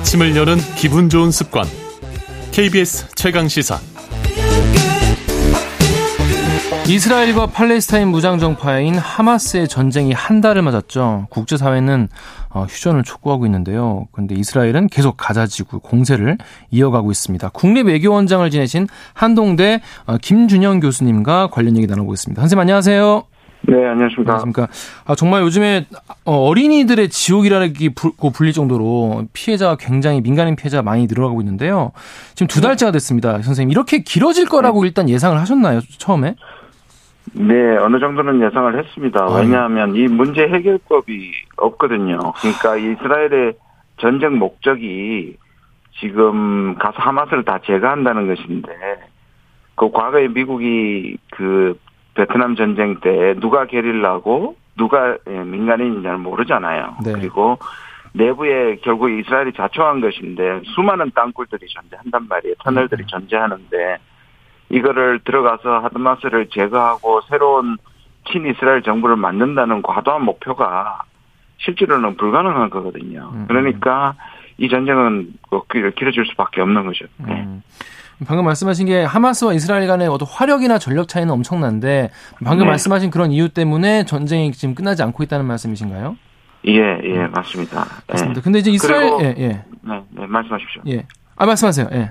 아침을 여는 기분 좋은 습관. KBS 최강 시사. 이스라엘과 팔레스타인 무장정파인 하마스의 전쟁이 한 달을 맞았죠. 국제사회는 어, 휴전을 촉구하고 있는데요. 그런데 이스라엘은 계속 가자지구 공세를 이어가고 있습니다. 국립 외교원장을 지내신 한동대 어, 김준영 교수님과 관련 얘기 나눠보겠습니다. 선생님 안녕하세요. 네, 안녕하십니까. 안녕하십니까. 아, 정말 요즘에 어, 어린이들의 지옥이라고 불릴 정도로 피해자가 굉장히 민간인 피해자가 많이 늘어나고 있는데요. 지금 두 달째가 됐습니다. 선생님 이렇게 길어질 거라고 일단 예상을 하셨나요? 처음에? 네, 어느 정도는 예상을 했습니다. 왜냐하면 이 문제 해결법이 없거든요. 그러니까 이스라엘의 전쟁 목적이 지금 가서 하마스를 다 제거한다는 것인데, 그 과거에 미국이 그 베트남 전쟁 때 누가 게릴라고 누가 예, 민간인인지를 모르잖아요. 네. 그리고 내부에 결국 이스라엘이 자초한 것인데 수많은 땅굴들이 존재한단 말이에요. 터널들이 존재하는데 이거를 들어가서 하드마스를 제거하고 새로운 친이스라엘 정부를 만든다는 과도한 목표가 실제로는 불가능한 거거든요. 음. 그러니까 이 전쟁은 뭐 길- 길어질 수밖에 없는 거죠. 네. 음. 방금 말씀하신 게 하마스와 이스라엘 간의 어떤 화력이나 전력 차이는 엄청난데 방금 네. 말씀하신 그런 이유 때문에 전쟁이 지금 끝나지 않고 있다는 말씀이신가요? 예, 예, 맞습니다. 예. 맞습니다. 근데 이제 이스라엘 그리고- 예, 예. 네, 네, 말씀하십시오. 예. 아, 말씀하세요. 예.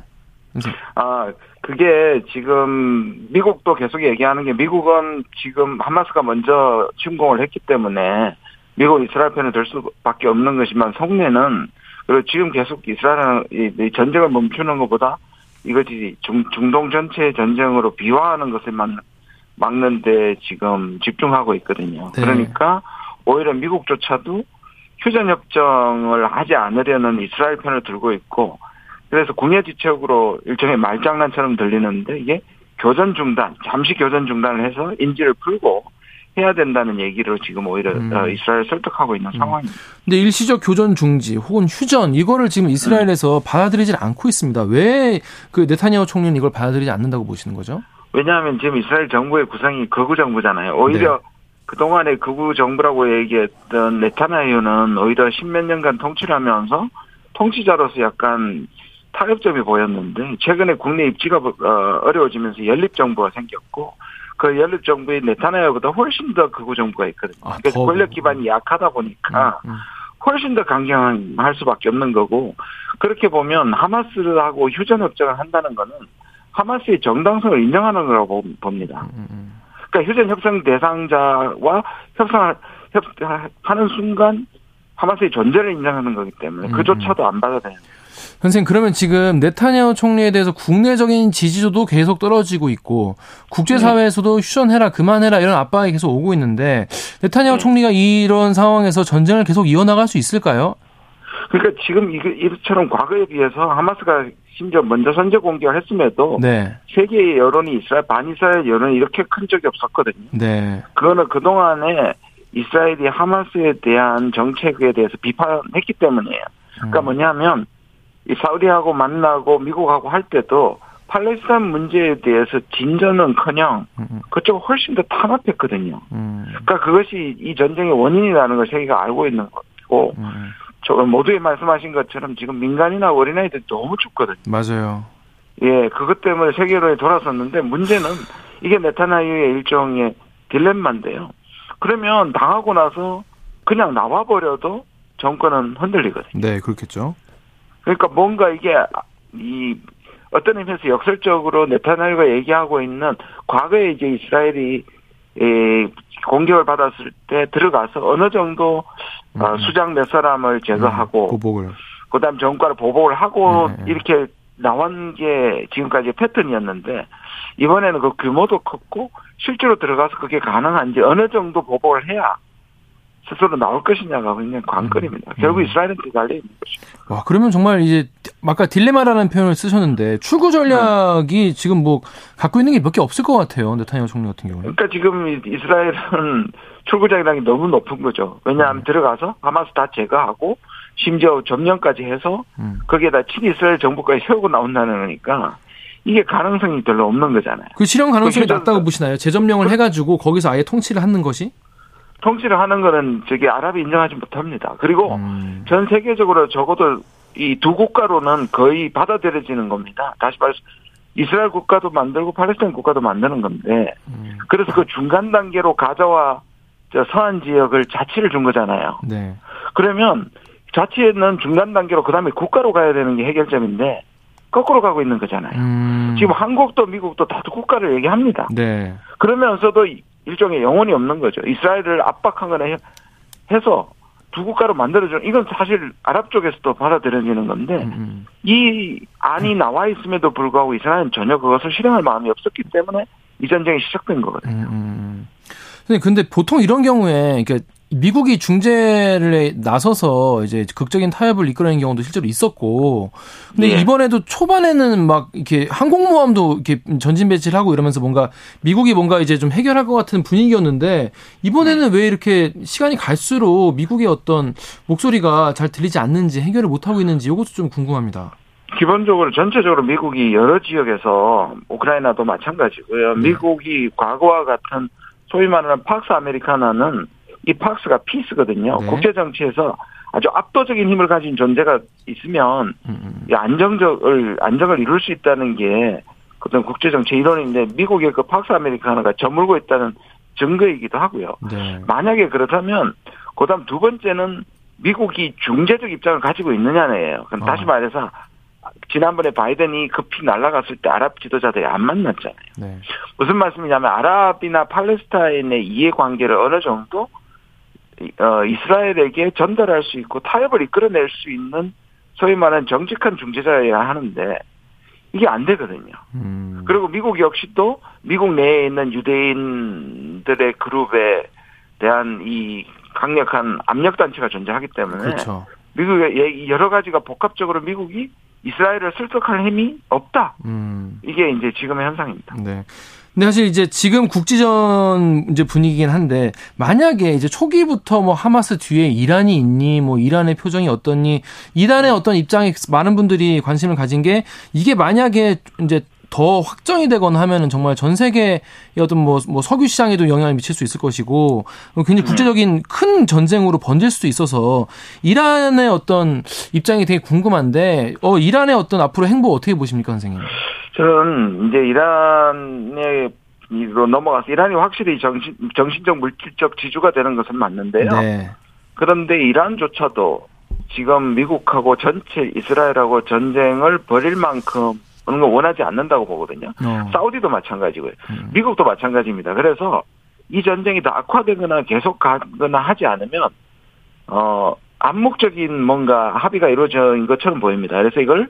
아, 그게 지금 미국도 계속 얘기하는 게 미국은 지금 하마스가 먼저 침공을 했기 때문에 미국 이스라엘 편을 들 수밖에 없는 것이지만 속내는 그리고 지금 계속 이스라엘은 이- 이 전쟁을 멈추는 것보다 이것이 중, 중동 전체 전쟁으로 비화하는 것을 막, 막는데 지금 집중하고 있거든요. 네. 그러니까 오히려 미국조차도 휴전협정을 하지 않으려는 이스라엘 편을 들고 있고 그래서 궁예지책으로 일종의 말장난처럼 들리는데 이게 교전 중단, 잠시 교전 중단을 해서 인지를 풀고 해야 된다는 얘기를 지금 오히려 음. 어, 이스라엘 설득하고 있는 상황입니다. 근데 일시적 교전 중지 혹은 휴전 이거를 지금 이스라엘에서 받아들이질 않고 있습니다. 왜 그 네타냐후 총리는 이걸 받아들이지 않는다고 보시는 거죠? 왜냐하면 지금 이스라엘 정부의 구성이 극우 정부잖아요. 오히려 네. 그동안에 극우 정부라고 얘기했던 네타냐후는 오히려 십몇 년간 통치를 하면서 통치자로서 약간 타협점이 보였는데 최근에 국내 입지가 어, 어려워지면서 연립 정부가 생겼고 그 연립 정부의 네타냐후보다 훨씬 더 극우 정부가 있거든요. 아, 그래서 더 권력. 기반이 약하다 보니까 음, 음. 훨씬 더 강경할 수밖에 없는 거고 그렇게 보면 하마스하고 휴전 협정을 한다는 거는 하마스의 정당성을 인정하는 거라고 봅니다. 음, 음. 그러니까 휴전 협상 대상자와 협상을 협 하는 순간 하마스의 존재를 인정하는 거기 때문에 음, 그조차도 안 받아들여요. 선생님 그러면 지금 네타냐후 총리에 대해서 국내적인 지지도도 계속 떨어지고 있고 국제사회에서도 휴전해라 그만해라 이런 압박이 계속 오고 있는데 네타냐후 네. 총리가 이런 상황에서 전쟁을 계속 이어나갈 수 있을까요? 그러니까 지금 이처럼 과거에 비해서 하마스가 심지어 먼저 선제 공격을 했음에도 네, 세계의 여론이 이스라엘 반이스라엘 여론이 이렇게 큰 적이 없었거든요. 네, 그거는 그동안에 이스라엘이 하마스에 대한 정책에 대해서 비판했기 때문이에요. 그러니까 음. 뭐냐면 이 사우디하고 만나고 미국하고 할 때도 팔레스타인 문제에 대해서 진전은커녕 음, 음, 그쪽은 훨씬 더 탄압했거든요. 음, 그러니까 그것이 이 전쟁의 원인이라는 걸 세계가 알고 있는 거고 음, 저 모두에 말씀하신 것처럼 지금 민간이나 어린아이들이 너무 죽거든요. 맞아요. 예, 그것 때문에 세계론이 돌아섰는데 문제는 이게 네타냐후의 일종의 딜레마인데요. 그러면 당하고 나서 그냥 나와버려도 정권은 흔들리거든요. 네, 그렇겠죠. 그러니까 뭔가 이게 이 어떤 의미에서 역설적으로 네타냐후가 얘기하고 있는 과거에 이제 이스라엘이 에, 공격을 받았을 때 들어가서 어느 정도 어, 음. 수장 몇 사람을 제거하고 보복을. 그다음 정권을 보복을 하고 네, 네. 이렇게 나온 게 지금까지 패턴이었는데 이번에는 그 규모도 컸고 실제로 들어가서 그게 가능한지 어느 정도 보복을 해야 스스로 나올 것이냐가 굉장히 관건입니다. 결국 음. 이스라엘한테 달려 있는 것이죠. 와, 그러면 정말 이제 아까 딜레마라는 표현을 쓰셨는데 출구 전략이 지금 뭐 갖고 있는 게 몇 개 없을 것 같아요. 네타냐후 총리 같은 경우는. 그러니까 지금 이- 이스라엘은 출구장이라는 게 너무 높은 거죠. 왜냐하면 들어가서 하마스 다 제거하고 심지어 점령까지 해서 음. 거기에다 친이스라엘 정부까지 세우고 나온다는 거니까 이게 가능성이 별로 없는 거잖아요. 그 실현 가능성이 그 낮다고 보시나요? 재점령을 해가지고 거기서 아예 통치를 하는 것이? 통치를 하는 거는 저기 아랍이 인정하지 못합니다. 그리고 음. 전 세계적으로 적어도 이 두 국가로는 거의 받아들여지는 겁니다. 다시 말해서 이스라엘 국가도 만들고 팔레스타인 국가도 만드는 건데 음. 그래서 그 중간 단계로 가자와 저 서한 지역을 자치를 준 거잖아요. 네. 그러면 자치는 중간 단계로 그다음에 국가로 가야 되는 게 해결점인데 거꾸로 가고 있는 거잖아요. 음. 지금 한국도 미국도 다들 국가를 얘기합니다. 네. 그러면서도 일종의 영혼이 없는 거죠. 이스라엘을 압박하거나 해- 해서 두 국가로 만들어주는 이건 사실 아랍 쪽에서도 받아들여지는 건데 음, 음. 이 안이 나와 있음에도 불구하고 이스라엘은 전혀 그것을 실행할 마음이 없었기 때문에 이 전쟁이 시작된 거거든요. 음, 음. 근데 보통 이런 경우에 그러니까 미국이 중재를 나서서 이제 극적인 타협을 이끌어낸 경우도 실제로 있었고, 근데 예. 이번에도 초반에는 막 이렇게 항공모함도 이렇게 전진 배치를 하고 이러면서 뭔가 미국이 뭔가 이제 좀 해결할 것 같은 분위기였는데 이번에는 왜 이렇게 시간이 갈수록 미국의 어떤 목소리가 잘 들리지 않는지 해결을 못 하고 있는지 이것도 좀 궁금합니다. 기본적으로 전체적으로 미국이 여러 지역에서 우크라이나도 마찬가지고요. 네. 미국이 과거와 같은 소위 말하는 팍스 아메리카나는 이 팍스가 피스거든요. 네. 국제 정치에서 아주 압도적인 힘을 가진 존재가 있으면 음, 음. 이 안정적을 안정을 이룰 수 있다는 게 어떤 국제 정치 이론인데 미국의 그 팍스 아메리카나가 저물고 있다는 증거이기도 하고요. 네. 만약에 그렇다면 그다음 두 번째는 미국이 중재적 입장을 가지고 있느냐네요. 그럼 다시 아. 말해서 지난번에 바이든이 급히 날아갔을 때 아랍 지도자들이 안 만났잖아요. 네. 무슨 말씀이냐면 아랍이나 팔레스타인의 이해관계를 어느 정도 어, 이스라엘에게 전달할 수 있고 타협을 이끌어낼 수 있는 소위 말하는 정직한 중재자여야 하는데 이게 안 되거든요. 음. 그리고 미국 역시 또 미국 내에 있는 유대인들의 그룹에 대한 이 강력한 압력 단체가 존재하기 때문에 그렇죠. 미국의 예- 여러 가지가 복합적으로 미국이 이스라엘을 설득할 힘이 없다. 음. 이게 이제 지금의 현상입니다. 네. 근데 사실 이제 지금 국지전 이제 분위기긴 한데 만약에 이제 초기부터 뭐 하마스 뒤에 이란이 있니 뭐 이란의 표정이 어떻니 이란의 어떤 입장에 많은 분들이 관심을 가진 게 이게 만약에 이제 더 확정이 되거나 하면은 정말 전 세계의 어떤 뭐, 뭐 석유 시장에도 영향을 미칠 수 있을 것이고 굉장히 국제적인 큰 전쟁으로 번질 수도 있어서 이란의 어떤 입장이 되게 궁금한데 어 이란의 어떤 앞으로 행보 어떻게 보십니까 선생님? 저는 이제 이란으로 넘어가서 이란이 확실히 정신, 정신적 물질적 지주가 되는 것은 맞는데요. 네. 그런데 이란조차도 지금 미국하고 전체 이스라엘하고 전쟁을 벌일 만큼 그런 거 원하지 않는다고 보거든요. 어. 사우디도 마찬가지고요. 음. 미국도 마찬가지입니다. 그래서 이 전쟁이 더 악화되거나 계속 가거나 하지 않으면 어 암묵적인 뭔가 합의가 이루어진 것처럼 보입니다. 그래서 이걸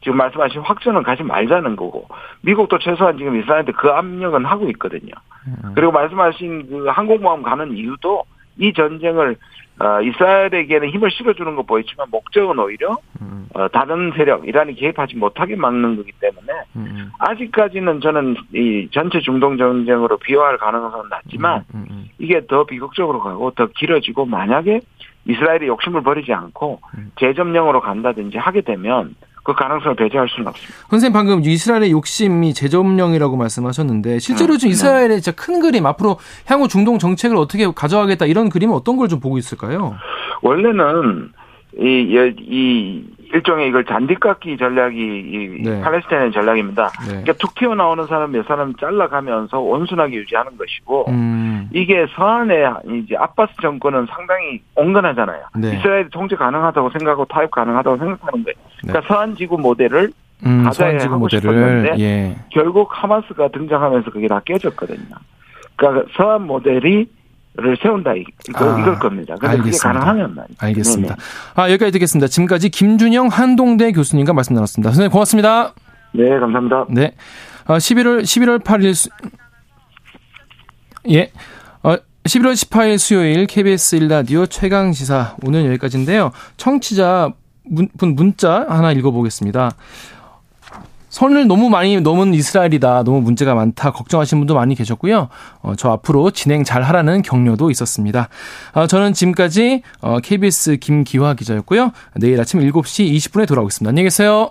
지금 말씀하신 확전은 가지 말자는 거고 미국도 최소한 지금 이스라엘한테 그 압력은 하고 있거든요. 음. 그리고 말씀하신 그 항공모함 가는 이유도 이 전쟁을 어, 이스라엘에게는 힘을 실어주는 거 보이지만 목적은 오히려 음. 어, 다른 세력 이란이 개입하지 못하게 막는 거기 때문에 음. 아직까지는 저는 이 전체 중동 전쟁으로 비화할 가능성은 낮지만 음, 음, 이게 더 비극적으로 가고 더 길어지고 만약에 이스라엘이 욕심을 버리지 않고 음. 재점령으로 간다든지 하게 되면 그 가능성을 배제할 수는 없습니다. 선생님 방금 이스라엘의 욕심이 재점령이라고 말씀하셨는데 실제로 음, 지금 네. 이스라엘의 진짜 큰 그림 앞으로 향후 중동 정책을 어떻게 가져가겠다 이런 그림은 어떤 걸 좀 보고 있을까요? 원래는 이, 여- 이 일종의 이걸 잔디깎기 전략이 이 네. 팔레스타인의 전략입니다. 네. 그러니까 툭 튀어나오는 사람 몇 사람 잘라가면서 온순하게 유지하는 것이고 음. 이게 서한의 이제 아바스 정권은 상당히 온건하잖아요. 네. 이스라엘이 통제 가능하다고 생각하고 타협 가능하다고 생각하는 거예요. 네. 그러니까 서한 지구 모델을 음, 하고 모델을 예. 결국 하마스가 등장하면서 그게 다 깨졌거든요. 그러니까 서한 모델이 를 세운다 이- 이거, 아, 이걸 겁니다. 알겠습니다. 가능하면 말이죠. 알겠습니다. 네네. 아, 여기까지 듣겠습니다. 지금까지 김준영 한동대 교수님과 말씀 나눴습니다. 선생님 고맙습니다. 네, 감사합니다. 네. 어, 11월 11월 8일 수... 예. 어, 11월 18일 수요일 KBS 1라디오 최강 시사 오늘 여기까지인데요. 청취자 문, 분 문자 하나 읽어보겠습니다. 선을 너무 많이 넘은 이스라엘이다. 너무 문제가 많다. 걱정하시는 분도 많이 계셨고요. 어, 저 앞으로 진행 잘 하라는 격려도 있었습니다. 어, 저는 지금까지 어, KBS 김기화 기자였고요. 내일 아침 7시 20분에 돌아오겠습니다. 안녕히 계세요.